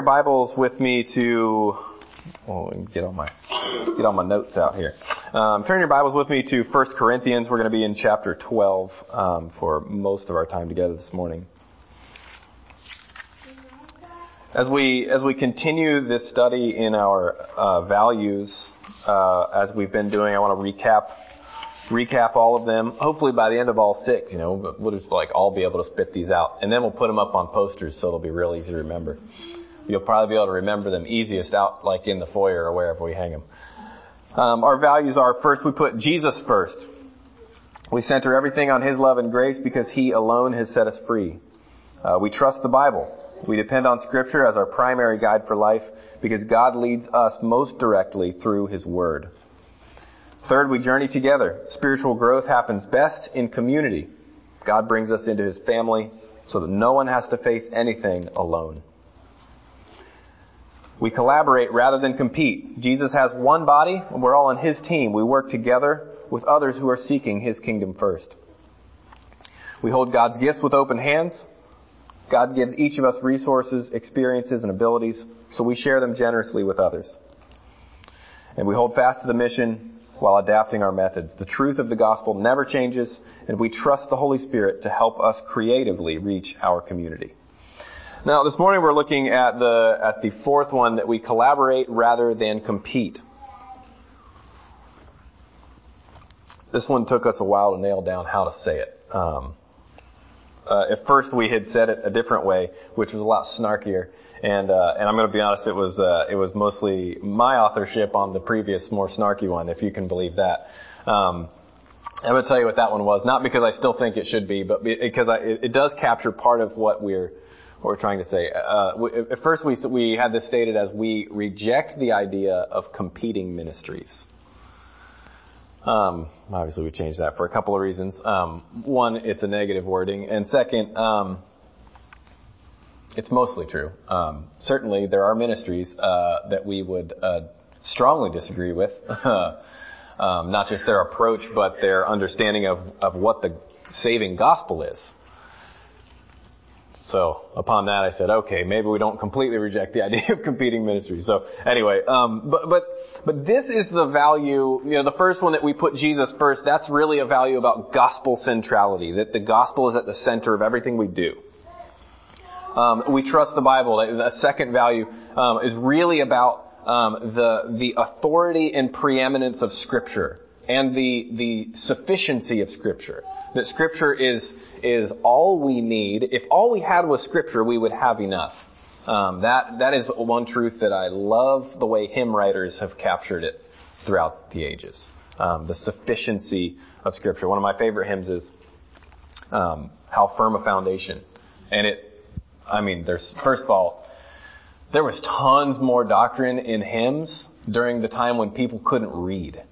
your Bibles with me to. Oh, get all my get all my notes out here. Um, turn your Bibles with me to 1 Corinthians. We're going to be in chapter 12 um, for most of our time together this morning. As we as we continue this study in our uh, values, uh, as we've been doing, I want to recap recap all of them. Hopefully by the end of all six, you know, we'll just like all be able to spit these out, and then we'll put them up on posters so they'll be real easy to remember. You'll probably be able to remember them easiest out like in the foyer or wherever we hang them. Um, our values are first we put Jesus first. We center everything on His love and grace because He alone has set us free. Uh, we trust the Bible. We depend on Scripture as our primary guide for life because God leads us most directly through His Word. Third, we journey together. Spiritual growth happens best in community. God brings us into His family so that no one has to face anything alone. We collaborate rather than compete. Jesus has one body and we're all on His team. We work together with others who are seeking His kingdom first. We hold God's gifts with open hands. God gives each of us resources, experiences, and abilities, so we share them generously with others. And we hold fast to the mission while adapting our methods. The truth of the gospel never changes, and we trust the Holy Spirit to help us creatively reach our community. Now, this morning we're looking at the at the fourth one that we collaborate rather than compete. This one took us a while to nail down how to say it. Um, uh, at first we had said it a different way, which was a lot snarkier. And uh, and I'm going to be honest, it was uh, it was mostly my authorship on the previous more snarky one, if you can believe that. Um, I'm going to tell you what that one was, not because I still think it should be, but because I, it, it does capture part of what we're what we're trying to say. Uh, we, at first, we we had this stated as we reject the idea of competing ministries. Um, obviously, we changed that for a couple of reasons. Um, one, it's a negative wording, and second, um, it's mostly true. Um, certainly, there are ministries uh, that we would uh, strongly disagree with, um, not just their approach, but their understanding of, of what the saving gospel is. So upon that, I said, okay, maybe we don't completely reject the idea of competing ministries. So anyway, um, but but but this is the value. You know, the first one that we put Jesus first. That's really a value about gospel centrality. That the gospel is at the center of everything we do. Um, we trust the Bible. The second value um, is really about um, the the authority and preeminence of Scripture and the the sufficiency of Scripture. That Scripture is is all we need. If all we had was Scripture, we would have enough. Um, that that is one truth that I love the way hymn writers have captured it throughout the ages. Um, the sufficiency of Scripture. One of my favorite hymns is um, "How Firm a Foundation," and it I mean, there's, first of all, there was tons more doctrine in hymns during the time when people couldn't read.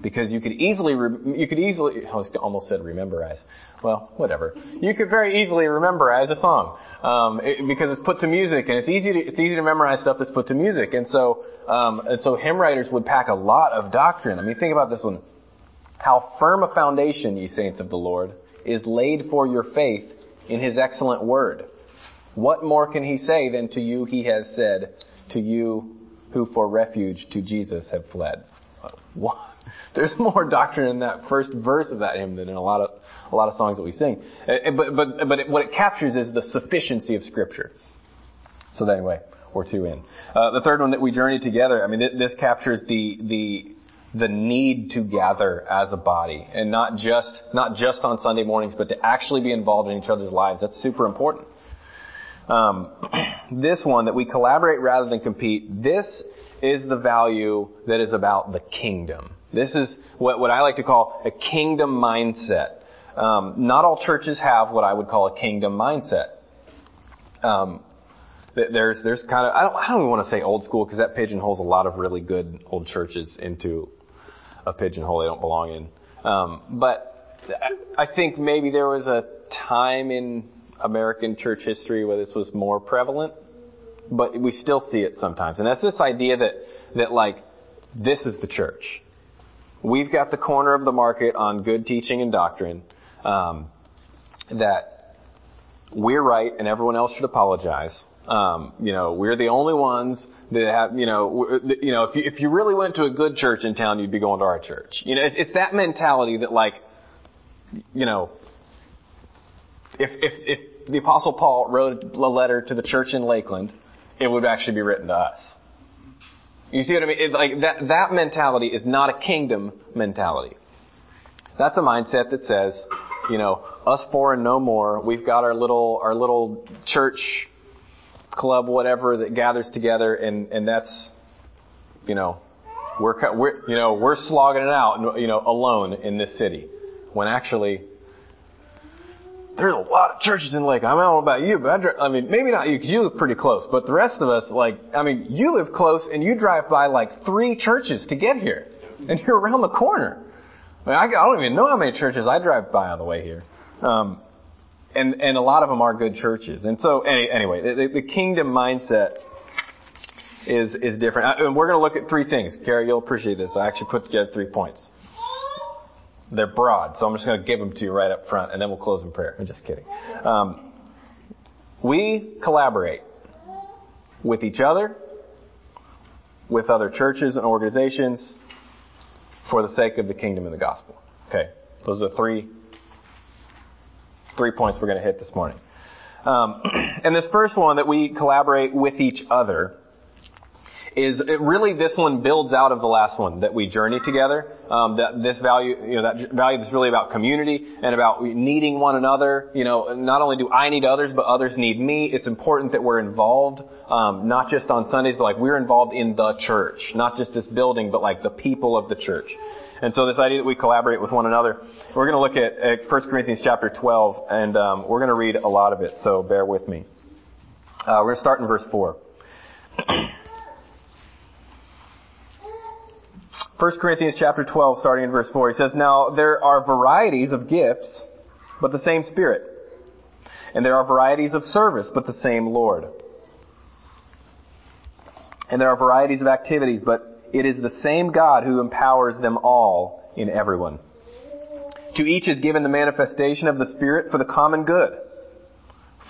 Because you could easily, you could easily, I almost said rememberize. Well, whatever. You could very easily rememberize a song. Um, it, because it's put to music and it's easy to, it's easy to memorize stuff that's put to music. And so, um, and so hymn writers would pack a lot of doctrine. I mean, think about this one. How firm a foundation, ye saints of the Lord, is laid for your faith in his excellent word. What more can he say than to you he has said, to you who for refuge to Jesus have fled? What? There's more doctrine in that first verse of that hymn than in a lot of a lot of songs that we sing. But but but it, what it captures is the sufficiency of Scripture. So anyway, we're two in. Uh, the third one that we journey together. I mean, this captures the the the need to gather as a body, and not just not just on Sunday mornings, but to actually be involved in each other's lives. That's super important. Um, this one that we collaborate rather than compete. This is the value that is about the kingdom. This is what, what I like to call a kingdom mindset. Um, not all churches have what I would call a kingdom mindset. Um, there's there's kind of I don't I don't even want to say old school because that pigeonholes a lot of really good old churches into a pigeonhole they don't belong in. Um, but I think maybe there was a time in American church history where this was more prevalent, but we still see it sometimes. And that's this idea that, that like, this is the church. We've got the corner of the market on good teaching and doctrine, um, that, we're right and everyone else should apologize. Um, you know, we're the only ones that have, you know, you know, if you, if you really went to a good church in town, you'd be going to our church. You know, it's, it's that mentality that like, you know, if, if, if the apostle Paul wrote a letter to the church in Lakeland, it would actually be written to us. You see what I mean? It's like that, that mentality is not a kingdom mentality. That's a mindset that says, you know, us four and no more. We've got our little, our little church club, whatever, that gathers together, and and that's, you know, we're we're you know we're slogging it out, you know, alone in this city, when actually there's a lot of churches in Lake. I don't know about you, but I, I mean, maybe not you because you live pretty close, but the rest of us, like, I mean, you live close and you drive by like three churches to get here, and you're around the corner. I, mean, I, I don't even know how many churches I drive by on the way here. Um, and and a lot of them are good churches. And so any, anyway, the, the, kingdom mindset is is different. Uh, and we're going to look at three things. Gary, you'll appreciate this. I actually put together three points. They're broad, so I'm just going to give them to you right up front, and then we'll close in prayer. I'm just kidding. Um, we collaborate with each other, with other churches and organizations, for the sake of the kingdom and the gospel. Okay, those are the three three points we're going to hit this morning. Um, and this first one that we collaborate with each other is really this one builds out of the last one that we journey together. Um, that this value, you know, that value is really about community and about needing one another. You know, not only do I need others, but others need me. It's important that we're involved, um, not just on Sundays, but like we're involved in the church, not just this building, but like the people of the church. And so this idea that we collaborate with one another, we're going to look at, at 1 Corinthians chapter 12, and um, we're going to read a lot of it, so bear with me. Uh, we're going to start in verse 4. 1 Corinthians chapter 12, starting in verse 4, he says, Now there are varieties of gifts, but the same Spirit. And there are varieties of service, but the same Lord. And there are varieties of activities, but it is the same God who empowers them all in everyone. To each is given the manifestation of the Spirit for the common good.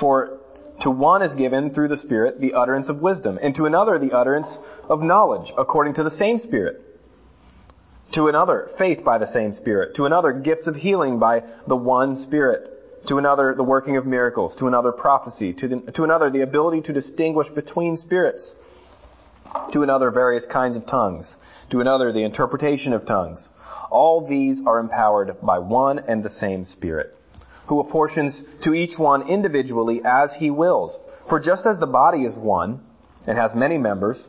For to one is given through the Spirit the utterance of wisdom, and to another the utterance of knowledge according to the same Spirit. To another, faith by the same Spirit. To another, gifts of healing by the one Spirit. To another, the working of miracles. To another, prophecy. To, the, to another, the ability to distinguish between spirits to another various kinds of tongues, to another the interpretation of tongues. All these are empowered by one and the same Spirit, who apportions to each one individually as he wills. For just as the body is one and has many members,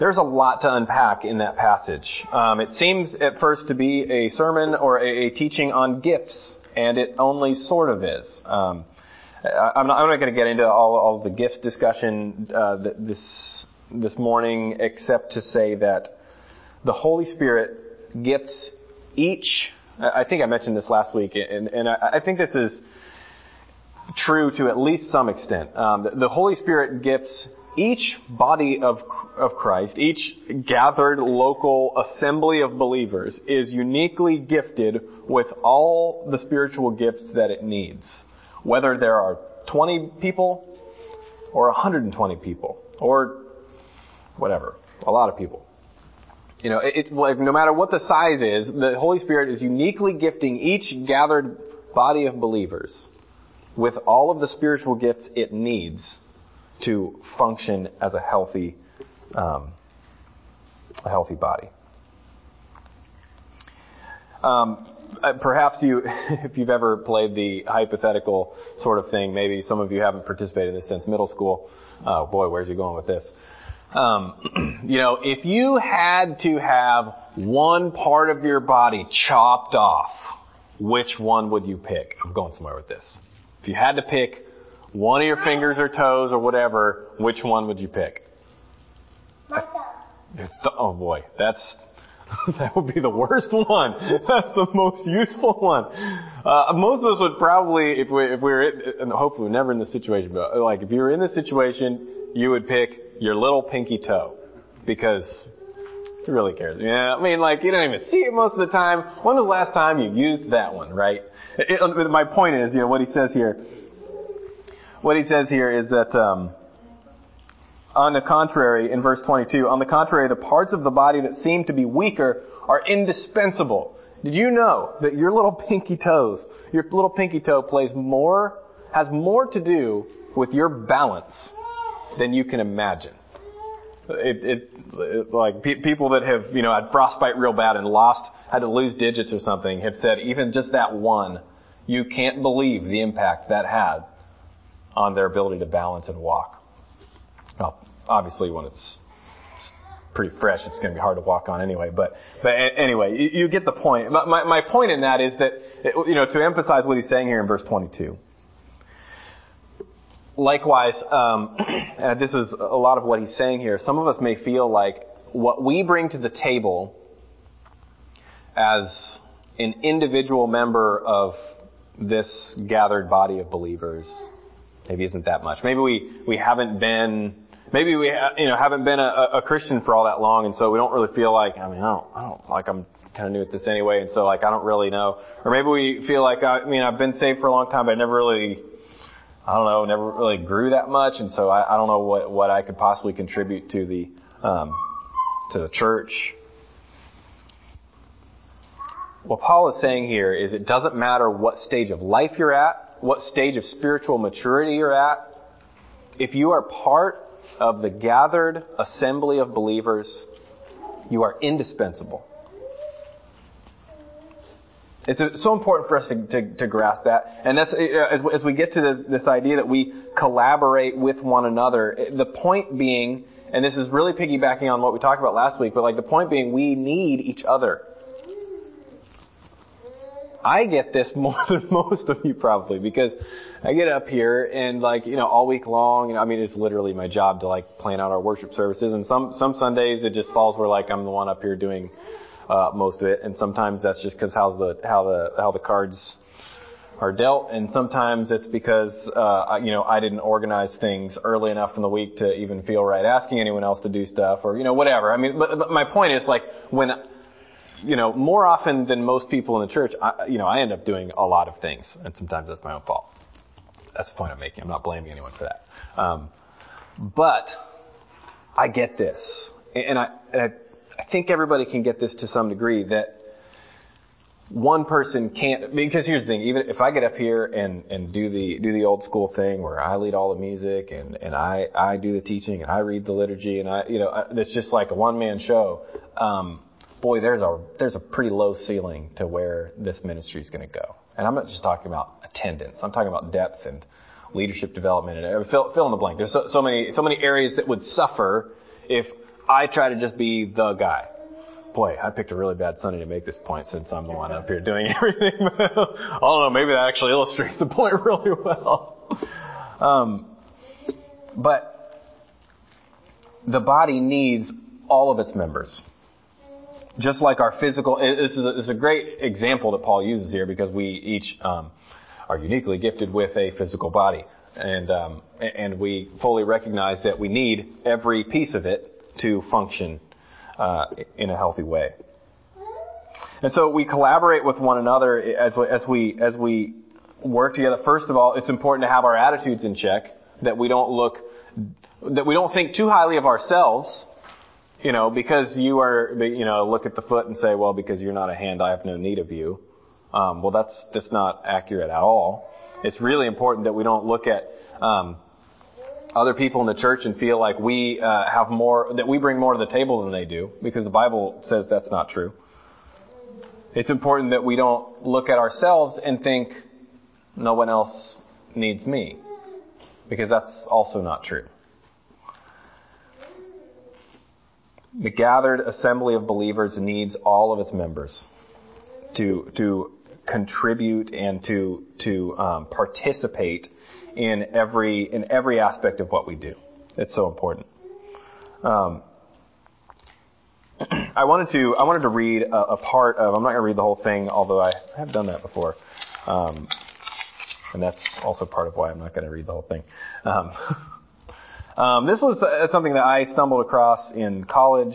There's a lot to unpack in that passage. Um, it seems at first to be a sermon or a, a teaching on gifts and it only sort of is. Um, I, I'm not, not going to get into all, all the gift discussion uh, this this morning, except to say that the Holy Spirit gifts each. I think I mentioned this last week, and, and I, I think this is true to at least some extent. Um, the, the Holy Spirit gifts each body of, of Christ, each gathered local assembly of believers is uniquely gifted with all the spiritual gifts that it needs. Whether there are 20 people or 120 people or whatever, a lot of people. You know, it, like, no matter what the size is, the Holy Spirit is uniquely gifting each gathered body of believers with all of the spiritual gifts it needs to function as a healthy, um, a healthy body. Um, uh, perhaps you, if you've ever played the hypothetical sort of thing, maybe some of you haven't participated in this since middle school. Oh boy, where's he going with this? Um, you know, if you had to have one part of your body chopped off, which one would you pick? I'm going somewhere with this. If you had to pick one of your fingers or toes or whatever, which one would you pick? My thumb. Oh boy, that's that would be the worst one. That's the most useful one. Uh, most of us would probably, if we if we were, in, and hopefully we're never in this situation, but like if you were in this situation, you would pick your little pinky toe because who really cares? Yeah, I mean, like you don't even see it most of the time. When was the last time you used that one, right? It, it, my point is, you know, what he says here what he says here is that, um, on the contrary, in verse 22, on the contrary, the parts of the body that seem to be weaker are indispensable. Did you know that your little pinky toes, your little pinky toe plays more, has more to do with your balance than you can imagine? It, it, it like pe- people that have, you know, had frostbite real bad and lost, had to lose digits or something, have said even just that one, you can't believe the impact that had on their ability to balance and walk. Well, obviously when it's pretty fresh, it's going to be hard to walk on anyway. But but anyway, you, you get the point. My, my point in that is that you know to emphasize what he's saying here in verse 22. Likewise, um, this is a lot of what he's saying here. Some of us may feel like what we bring to the table as an individual member of this gathered body of believers maybe isn't that much. Maybe we, we haven't been, maybe we, you know, haven't been a, a Christian for all that long and so we don't really feel like, I mean, I don't, I don't, like I'm kind of new at this anyway and so like I don't really know. Or maybe we feel like, I, I mean, I've been saved for a long time but I never really, I don't know, never really grew that much and so I, I don't know what, what I could possibly contribute to the, um, to the church. What Paul is saying here is it doesn't matter what stage of life you're at, what stage of spiritual maturity you're at, if you are part of the gathered assembly of believers, you are indispensable. It's so important for us to, to, to grasp that. And that's, as, as we get to this, this idea that we collaborate with one another, the point being, and this is really piggybacking on what we talked about last week, but like the point being, we need each other. I get this more than most of you probably because I get up here and like, you know, all week long, I mean, it's literally my job to like plan out our worship services. And some, some Sundays it just falls where like I'm the one up here doing, uh, most of it. And sometimes that's just cause how the, how the, how the cards are dealt. And sometimes it's because, uh, you know, I didn't organize things early enough in the week to even feel right asking anyone else to do stuff or, you know, whatever. I mean, but, but my point is like when, you know, more often than most people in the church, I, you know, I end up doing a lot of things, and sometimes that's my own fault. That's the point I'm making. I'm not blaming anyone for that. Um, but I get this, and I, and I, I think everybody can get this to some degree that one person can't because here's the thing even if I get up here and and do the do the old school thing where I lead all the music and and I I do the teaching and I read the liturgy and I you know it's just like a one man show um boy, there's a there's a pretty low ceiling to where this ministry is going to go. And I'm not just talking about attendance. I'm talking about depth and leadership development and fill, fill in the blank. There's so, so many so many areas that would suffer if I try to just be the guy. boy, I picked a really bad Sunday to make this point since I'm the one up here doing everything. I don't know, maybe that actually illustrates the point really well. Um, but the body needs all of its members. Just like our physical, this is a, this is a great example that Paul uses here because we each um, are uniquely gifted with a physical body, and um, and we fully recognize that we need every piece of it to function uh, in a healthy way. And so we collaborate with one another as we, as we as we work together. First of all, it's important to have our attitudes in check, that we don't look, that we don't think too highly of ourselves, you know, because you are, you know, look at the foot and say, well, because you're not a hand, I have no need of you. Um, well, that's that's not accurate at all. It's really important that we don't look at um, other people in the church and feel like we uh, have more, that we bring more to the table than they do, because the Bible says that's not true. It's important that we don't look at ourselves and think no one else needs me, because that's also not true. The gathered assembly of believers needs all of its members to to contribute and to to um, participate in every in every aspect of what we do. It's so important. Um, I wanted to I wanted to read a, a part of. I'm not going to read the whole thing, although I have done that before, um, and that's also part of why I'm not going to read the whole thing. Um, this was uh, something that I stumbled across in college.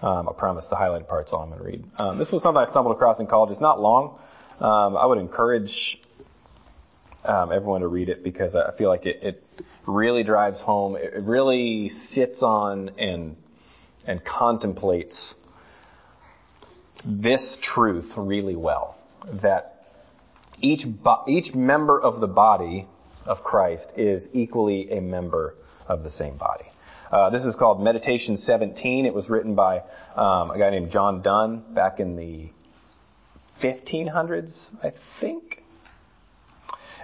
Um, I promise the highlighted part's all I'm going to read. Um, this was something I stumbled across in college. It's not long. Um, I would encourage um, everyone to read it because I feel like it, it really drives home. It really sits on and and contemplates this truth really well that each bo- each member of the body of Christ is equally a member of the same body. Uh, this is called Meditation 17. It was written by um, a guy named John Donne back in the 1500s, I think.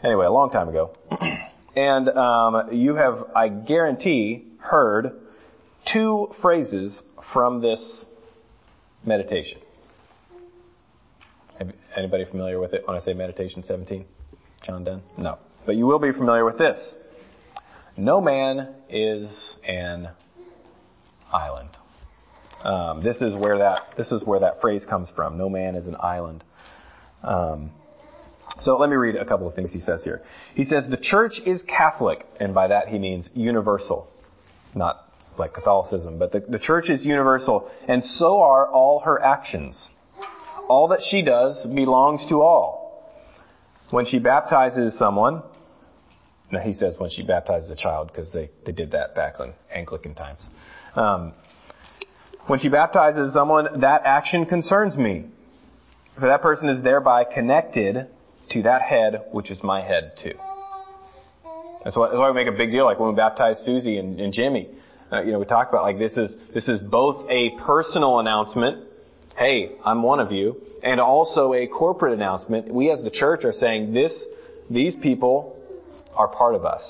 Anyway, a long time ago. and um, you have, I guarantee, heard two phrases from this meditation. Anybody familiar with it when I say meditation 17? John Donne? No. But you will be familiar with this. No man is an island. Um, this is where that this is where that phrase comes from. No man is an island. Um, so let me read a couple of things he says here. He says the church is Catholic, and by that he means universal, not like Catholicism, but the, the church is universal, and so are all her actions. All that she does belongs to all. When she baptizes someone, now he says when she baptizes a child because they, they did that back in Anglican times. Um, when she baptizes someone, that action concerns me. For that person is thereby connected to that head, which is my head too. That's why, that's why we make a big deal, like when we baptize Susie and, and Jimmy. Uh, you know, we talk about like this is this is both a personal announcement, hey, I'm one of you, and also a corporate announcement. We as the church are saying this, these people are part of us.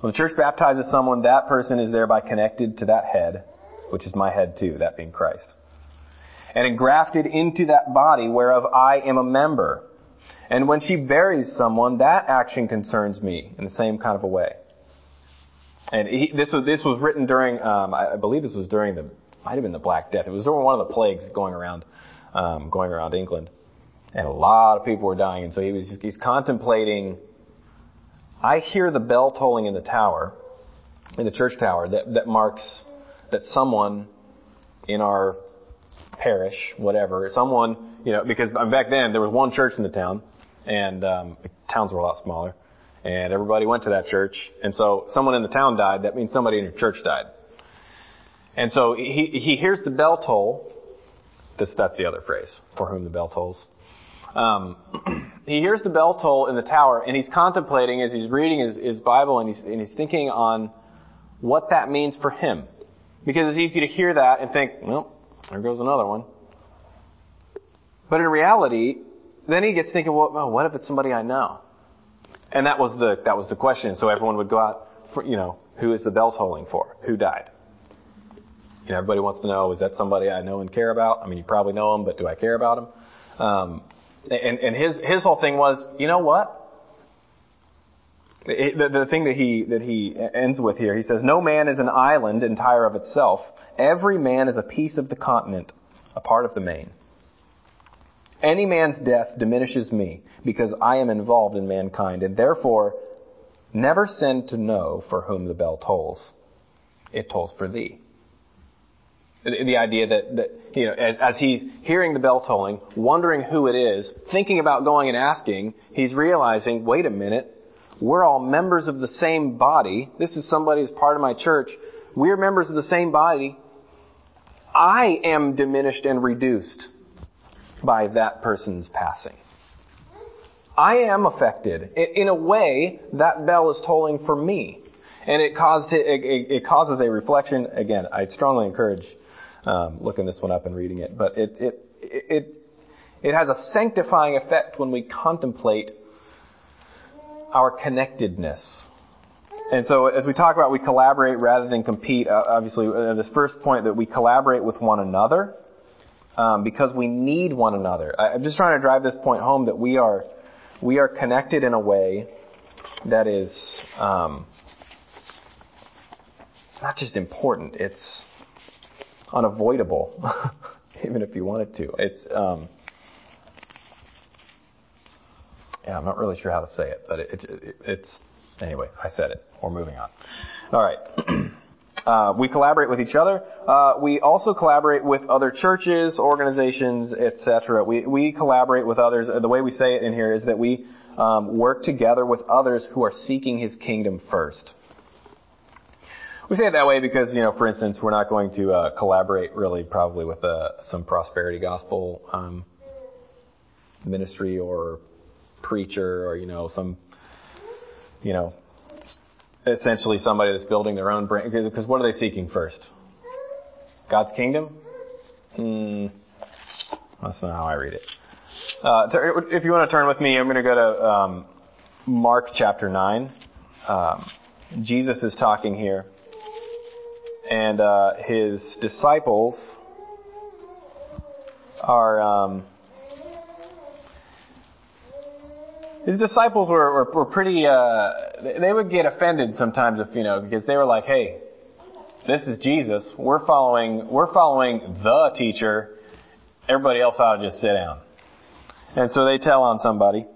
When the church baptizes someone, that person is thereby connected to that head, which is my head too, that being Christ and engrafted into that body whereof I am a member. And when she buries someone, that action concerns me in the same kind of a way. And he, this was this was written during, um, I believe this was during the, might have been the Black Death. It was during one of the plagues going around, um, going around England, and a lot of people were dying. And so he was he's contemplating. I hear the bell tolling in the tower, in the church tower, that that marks that someone in our parish, whatever, someone, you know, because back then there was one church in the town, and um, towns were a lot smaller, and everybody went to that church, and so someone in the town died. That means somebody in your church died. And so he he hears the bell toll. This that's the other phrase for whom the bell tolls. Um, he hears the bell toll in the tower, and he's contemplating as he's reading his, his Bible, and he's and he's thinking on what that means for him, because it's easy to hear that and think, well, there goes another one. But in reality, then he gets thinking, well, what if it's somebody I know? And that was the that was the question. So everyone would go out, for, you know, who is the bell tolling for? Who died? You know, everybody wants to know, is that somebody I know and care about? I mean, you probably know him, but do I care about him? Um, and, and his, his whole thing was, you know what? It, the, the thing that he, that he ends with here, he says, no man is an island entire of itself. Every man is a piece of the continent, a part of the main. Any man's death diminishes me because I am involved in mankind and therefore never send to know for whom the bell tolls. It tolls for thee. The, idea that, that, you know, as, as he's hearing the bell tolling, wondering who it is, thinking about going and asking, he's realizing, wait a minute, we're all members of the same body. This is somebody who's part of my church. We're members of the same body. I am diminished and reduced by that person's passing. I am affected. In a way, that bell is tolling for me. And it caused it, it, it causes a reflection. Again, I'd strongly encourage um, looking this one up and reading it. But it it it it has a sanctifying effect when we contemplate our connectedness. And so as we talk about we collaborate rather than compete, uh, obviously uh, this first point that we collaborate with one another um, because we need one another. I'm just trying to drive this point home that we are we are connected in a way that is um, not just important; it's unavoidable, even if you wanted to. It's um, yeah, I'm not really sure how to say it, but it, it, it's anyway. I said it. We're moving on. All right. Uh, we collaborate with each other. Uh, we also collaborate with other churches, organizations, etc. We we collaborate with others. The way we say it in here is that we um, work together with others who are seeking His kingdom first. We say it that way because, you know, for instance, we're not going to uh, collaborate really probably with uh, some prosperity gospel um, ministry or preacher or you know some you know essentially somebody that's building their own brand. Because what are they seeking first? God's kingdom? Hmm. That's not how I read it. Uh, if you want to turn with me, I'm going to go to um, Mark chapter 9. Um, Jesus is talking here. And uh, his disciples are. Um, his disciples were, were, were pretty, uh, they would get offended sometimes if, you know, because they were like, hey, this is Jesus. We're following, we're following the teacher. Everybody else ought to just sit down. And so they tell on somebody.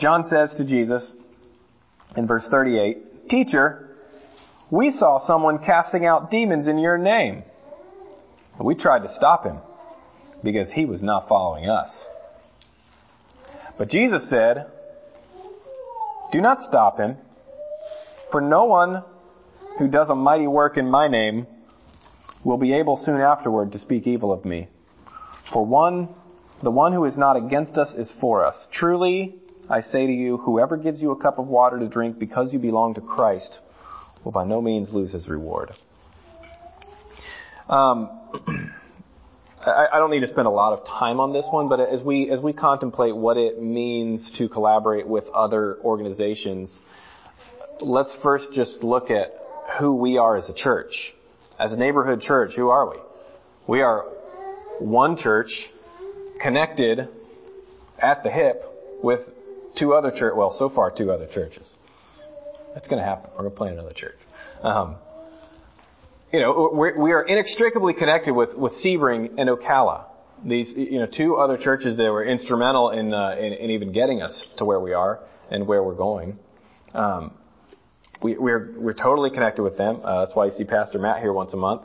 John says to Jesus in verse 38, Teacher, we saw someone casting out demons in your name. We tried to stop him because he was not following us. But Jesus said, do not stop him, for no one who does a mighty work in my name will be able soon afterward to speak evil of me. For one, the one who is not against us is for us. Truly, I say to you, whoever gives you a cup of water to drink because you belong to Christ will by no means lose his reward. Um, I, I don't need to spend a lot of time on this one, but as we as we contemplate what it means to collaborate with other organizations, let's first just look at who we are as a church. As a neighborhood church, who are we? We are one church connected at the hip with two other church. Well, so far two other churches. That's going to happen. We're going to plant another church. Um, you know, we're, we are inextricably connected with, with Sebring and Ocala. These, you know, two other churches that were instrumental in, uh, in, in even getting us to where we are and where we're going. Um, we, we're, we're totally connected with them. Uh, that's why you see Pastor Matt here once a month.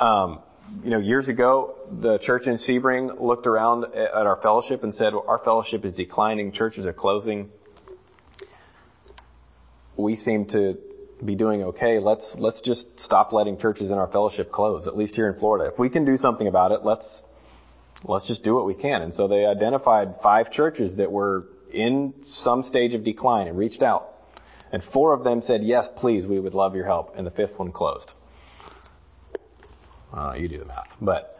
Um, you know, years ago, the church in Sebring looked around at our fellowship and said, well, our fellowship is declining, churches are closing. We seem to be doing okay. Let's let's just stop letting churches in our fellowship close. At least here in Florida, if we can do something about it, let's let's just do what we can. And so they identified five churches that were in some stage of decline and reached out. And four of them said, "Yes, please, we would love your help." And the fifth one closed. Uh, you do the math, but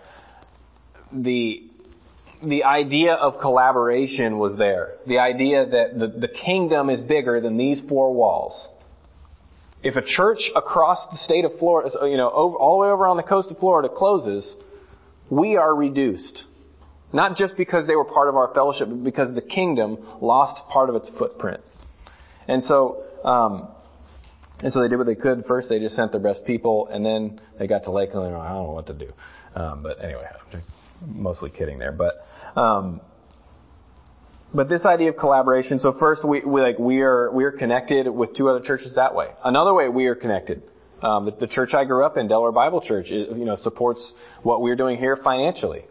the the idea of collaboration was there. The idea that the, the kingdom is bigger than these four walls if a church across the state of Florida, you know, over, all the way over on the coast of Florida closes, we are reduced. Not just because they were part of our fellowship, but because the kingdom lost part of its footprint. And so, um, and so they did what they could. First, they just sent their best people, and then they got to Lakeland and I don't know what to do. Um, but anyway, I'm just mostly kidding there. But, um, but this idea of collaboration. So first, we, we like we are we are connected with two other churches that way. Another way we are connected. Um, the, the church I grew up in, Delaware Bible Church, is, you know, supports what we're doing here financially.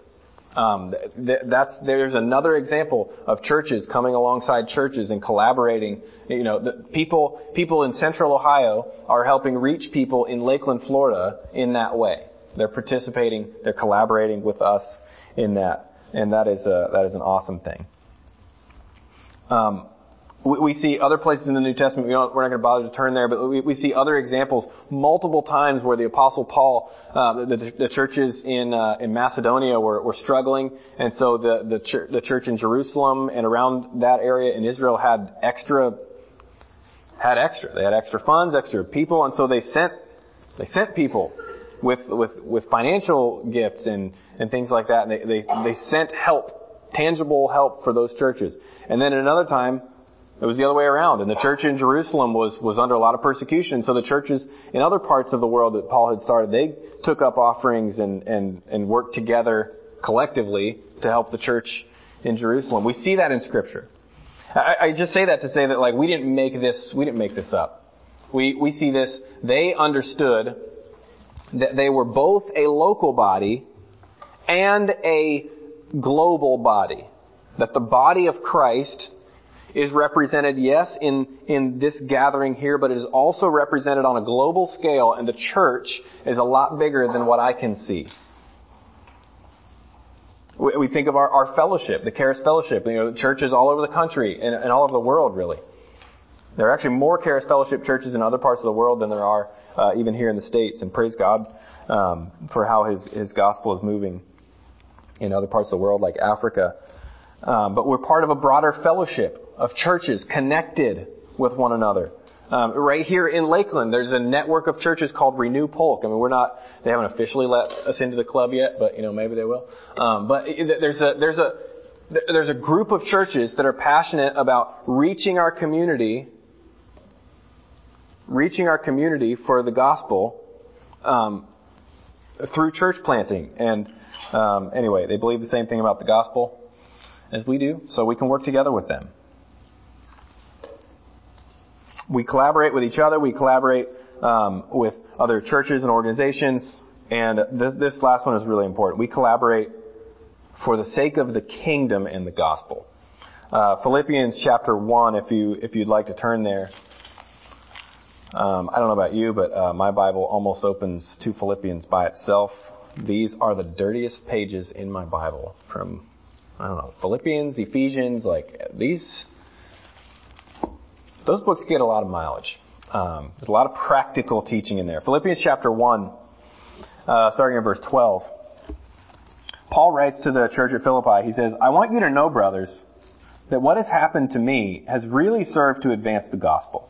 Um, th- that's there's another example of churches coming alongside churches and collaborating. You know, the people people in Central Ohio are helping reach people in Lakeland, Florida, in that way. They're participating. They're collaborating with us in that, and that is a, that is an awesome thing. Um, we, we, see other places in the New Testament. We we're not going to bother to turn there, but we, we, see other examples multiple times where the Apostle Paul, uh, the, the, churches in uh, in Macedonia were, were struggling, and so the the, church, the church in Jerusalem and around that area in Israel had extra had extra. They had extra funds, extra people, and so they sent they sent people with with with financial gifts and and things like that. And they they they sent help, tangible help for those churches. And then another time, it was the other way around. And the church in Jerusalem was, was under a lot of persecution. So the churches in other parts of the world that Paul had started, they took up offerings and, and, and worked together collectively to help the church in Jerusalem. We see that in scripture. I, I just say that to say that like we didn't make this, we didn't make this up. We, we see this, they understood that they were both a local body and a global body that the body of Christ is represented, yes, in, in this gathering here, but it is also represented on a global scale, and the church is a lot bigger than what I can see. We, we think of our, our fellowship, the Charis Fellowship, you know, churches all over the country and, and all over the world, really. There are actually more Charis Fellowship churches in other parts of the world than there are uh, even here in the States, and praise God um, for how His, His gospel is moving in other parts of the world, like Africa. Um, but we're part of a broader fellowship of churches connected with one another. Um, right here in Lakeland, there's a network of churches called Renew Polk. I mean, we're not, they haven't officially let us into the club yet, but you know, maybe they will. Um, but there's a, there's a, there's a group of churches that are passionate about reaching our community, reaching our community for the gospel, um, through church planting. And, um, anyway, they believe the same thing about the gospel as we do, so we can work together with them. We collaborate with each other. We collaborate um, with other churches and organizations. And this, this last one is really important. We collaborate for the sake of the kingdom and the gospel. Uh, Philippians chapter one, if you if you'd like to turn there. Um, I don't know about you, but uh, my Bible almost opens to Philippians by itself. These are the dirtiest pages in my Bible from I don't know, Philippians, Ephesians, like these, those books get a lot of mileage. Um, there's a lot of practical teaching in there. Philippians chapter 1, uh, starting in verse 12. Paul writes to the church at Philippi, he says, I want you to know, brothers, that what has happened to me has really served to advance the gospel.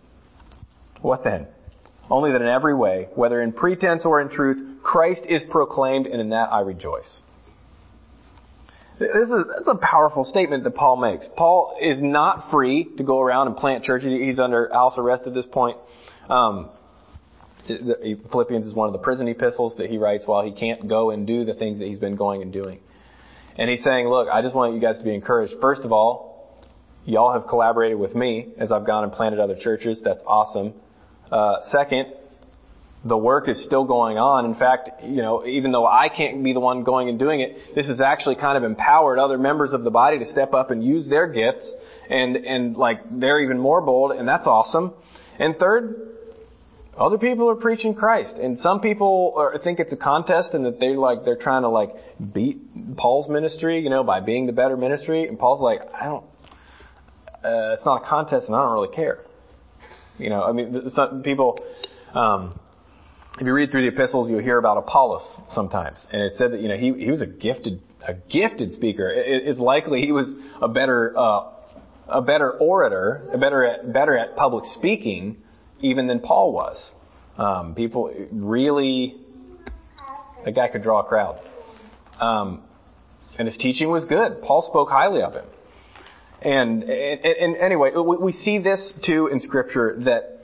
What then? Only that in every way, whether in pretense or in truth, Christ is proclaimed, and in that I rejoice. This is that's a powerful statement that Paul makes. Paul is not free to go around and plant churches. He's under house arrest at this point. Um, Philippians is one of the prison epistles that he writes while he can't go and do the things that he's been going and doing. And he's saying, look, I just want you guys to be encouraged. First of all, y'all have collaborated with me as I've gone and planted other churches. That's awesome. Uh, second, the work is still going on. In fact, you know, even though I can't be the one going and doing it, this has actually kind of empowered other members of the body to step up and use their gifts and, and like, they're even more bold and that's awesome. And third, Other people are preaching Christ, and some people are, think it's a contest, and that they like they're trying to like beat Paul's ministry, you know, by being the better ministry. And Paul's like, I don't. Uh, it's not a contest, and I don't really care. You know, I mean, people. Um, if you read through the epistles, you'll hear about Apollos sometimes, and it said that you know he he was a gifted a gifted speaker. It, it's likely he was a better uh, a better orator, a better at better at public speaking even than Paul was. Um, people really, that guy could draw a crowd. Um, and his teaching was good. Paul spoke highly of him. And, and, and anyway, we, we see this too in Scripture that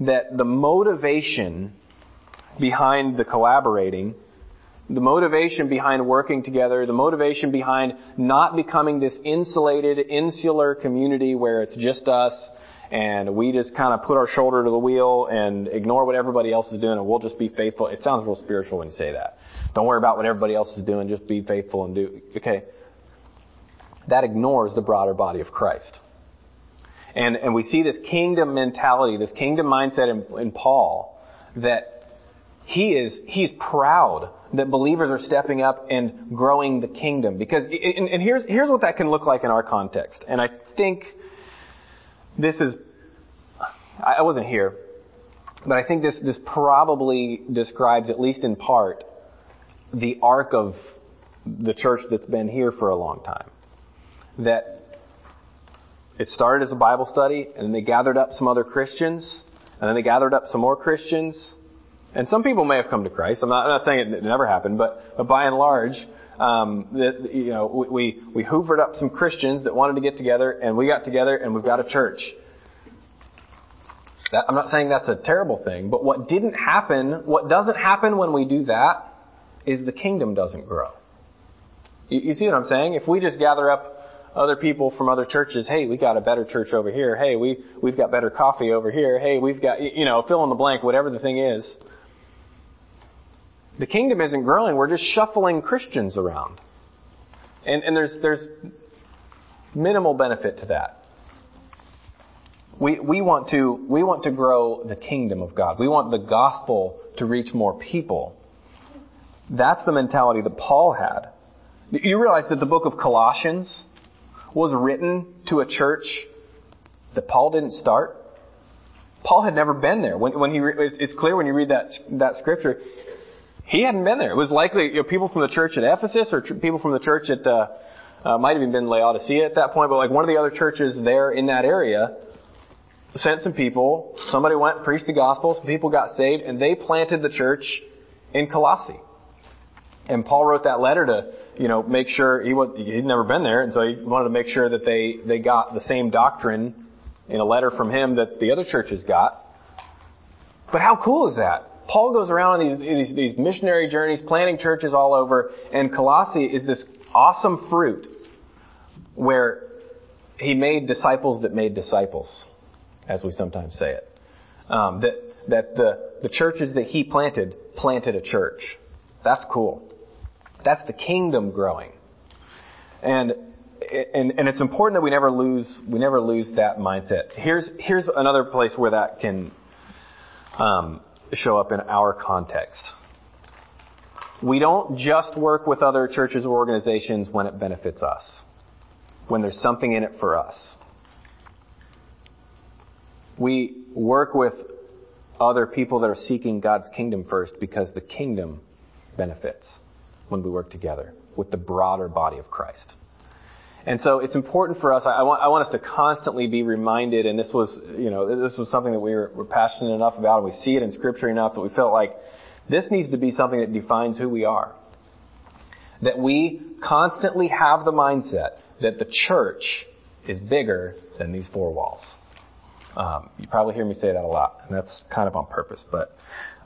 that the motivation behind the collaborating, the motivation behind working together, the motivation behind not becoming this insulated, insular community where it's just us and we just kind of put our shoulder to the wheel and ignore what everybody else is doing and we'll just be faithful. It sounds real spiritual when you say that. Don't worry about what everybody else is doing, just be faithful and do, okay. That ignores the broader body of Christ. And, and we see this kingdom mentality, this kingdom mindset in, in Paul that he is, he's proud that believers are stepping up and growing the kingdom. Because, and, and here's, here's what that can look like in our context. And I think this is, I wasn't here, but I think this, this probably describes, at least in part, the arc of the church that's been here for a long time. That it started as a Bible study, and then they gathered up some other Christians, and then they gathered up some more Christians, and some people may have come to Christ. I'm not, I'm not saying it, never happened, but, but by and large, um, that you know we we hoovered up some Christians that wanted to get together, and we got together, and we've got a church. That, I'm not saying that's a terrible thing, but what didn't happen, what doesn't happen when we do that, is the kingdom doesn't grow. You, you see what I'm saying? If we just gather up other people from other churches, hey, we got a better church over here. Hey, we we've got better coffee over here. Hey, we've got you know fill in the blank, whatever the thing is. The kingdom isn't growing. We're just shuffling Christians around. And, and there's, there's minimal benefit to that. We, we, want to, we want to grow the kingdom of God. We want the gospel to reach more people. That's the mentality that Paul had. You realize that the book of Colossians was written to a church that Paul didn't start? Paul had never been there. When, when he, it's clear when you read that, that scripture, he hadn't been there. It was likely you know, people from the church at Ephesus or tr- people from the church at, uh, uh, might have even been Laodicea at that point, but like one of the other churches there in that area sent some people. Somebody went, preached the gospel, some people got saved, and they planted the church in Colossae. And Paul wrote that letter to, you know, make sure he was, he'd never been there, and so he wanted to make sure that they, they got the same doctrine in a letter from him that the other churches got. But how cool is that? Paul goes around on these, these, these missionary journeys, planting churches all over, and Colossae is this awesome fruit where he made disciples that made disciples, as we sometimes say it. Um, that that the, the churches that he planted planted a church. That's cool. That's the kingdom growing. And and, and it's important that we never lose we never lose that mindset. Here's here's another place where that can um, show up in our context. We don't just work with other churches or organizations when it benefits us, when there's something in it for us. We work with other people that are seeking God's kingdom first because the kingdom benefits when we work together with the broader body of Christ. And so it's important for us. I, want, I want us to constantly be reminded, and this was, you know, this was something that we were, were passionate enough about, and we see it in Scripture enough that we felt like this needs to be something that defines who we are. That we constantly have the mindset that the church is bigger than these four walls. Um, you probably hear me say that a lot, and that's kind of on purpose. But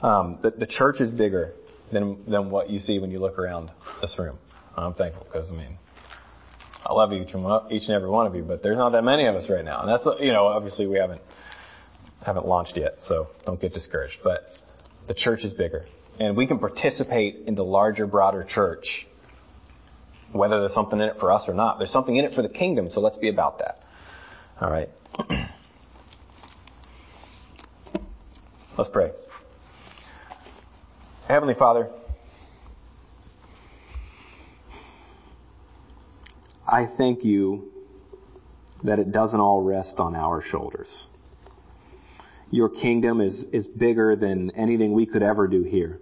um, the, the church is bigger than than what you see when you look around this room. I'm thankful because I mean I love each and each and every one of you, but there's not that many of us right now, and that's you know obviously we haven't haven't launched yet, so don't get discouraged. But the church is bigger, and we can participate in the larger, broader church, whether there's something in it for us or not. There's something in it for the kingdom, so let's be about that. All right. Let's pray. Heavenly Father, I thank you that it doesn't all rest on our shoulders. Your kingdom is, is bigger than anything we could ever do here.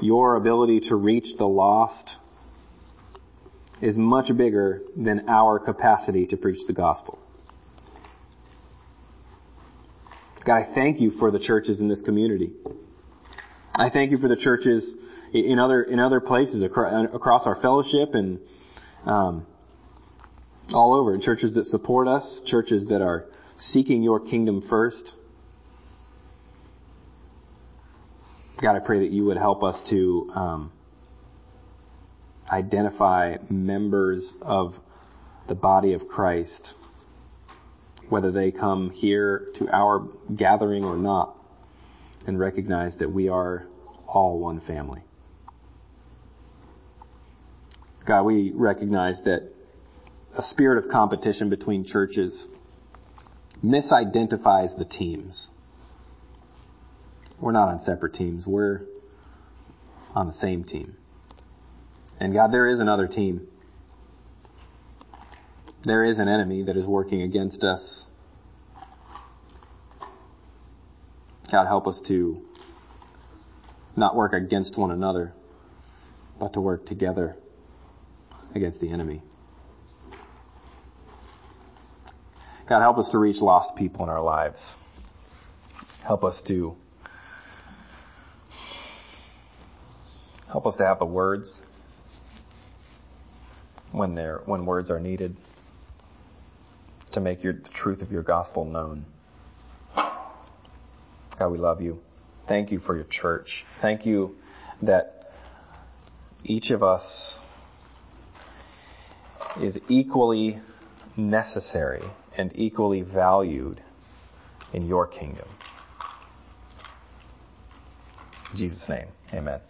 Your ability to reach the lost is much bigger than our capacity to preach the gospel. God, I thank you for the churches in this community. I thank you for the churches in other in other places across our fellowship and um, all over. Churches that support us, churches that are seeking your kingdom first. God, I pray that you would help us to um, identify members of the body of Christ, whether they come here to our gathering or not, and recognize that we are all one family. God, we recognize that a spirit of competition between churches misidentifies the teams. We're not on separate teams. We're on the same team. And God, there is another team. There is an enemy that is working against us. God, help us to not work against one another, but to work together against the enemy. God, help us to reach lost people in our lives. Help us to help us to have the words when they're when words are needed to make your, the truth of your gospel known. God, we love you. Thank you for your church. Thank you that each of us is equally necessary and equally valued in your kingdom. In Jesus' name, amen.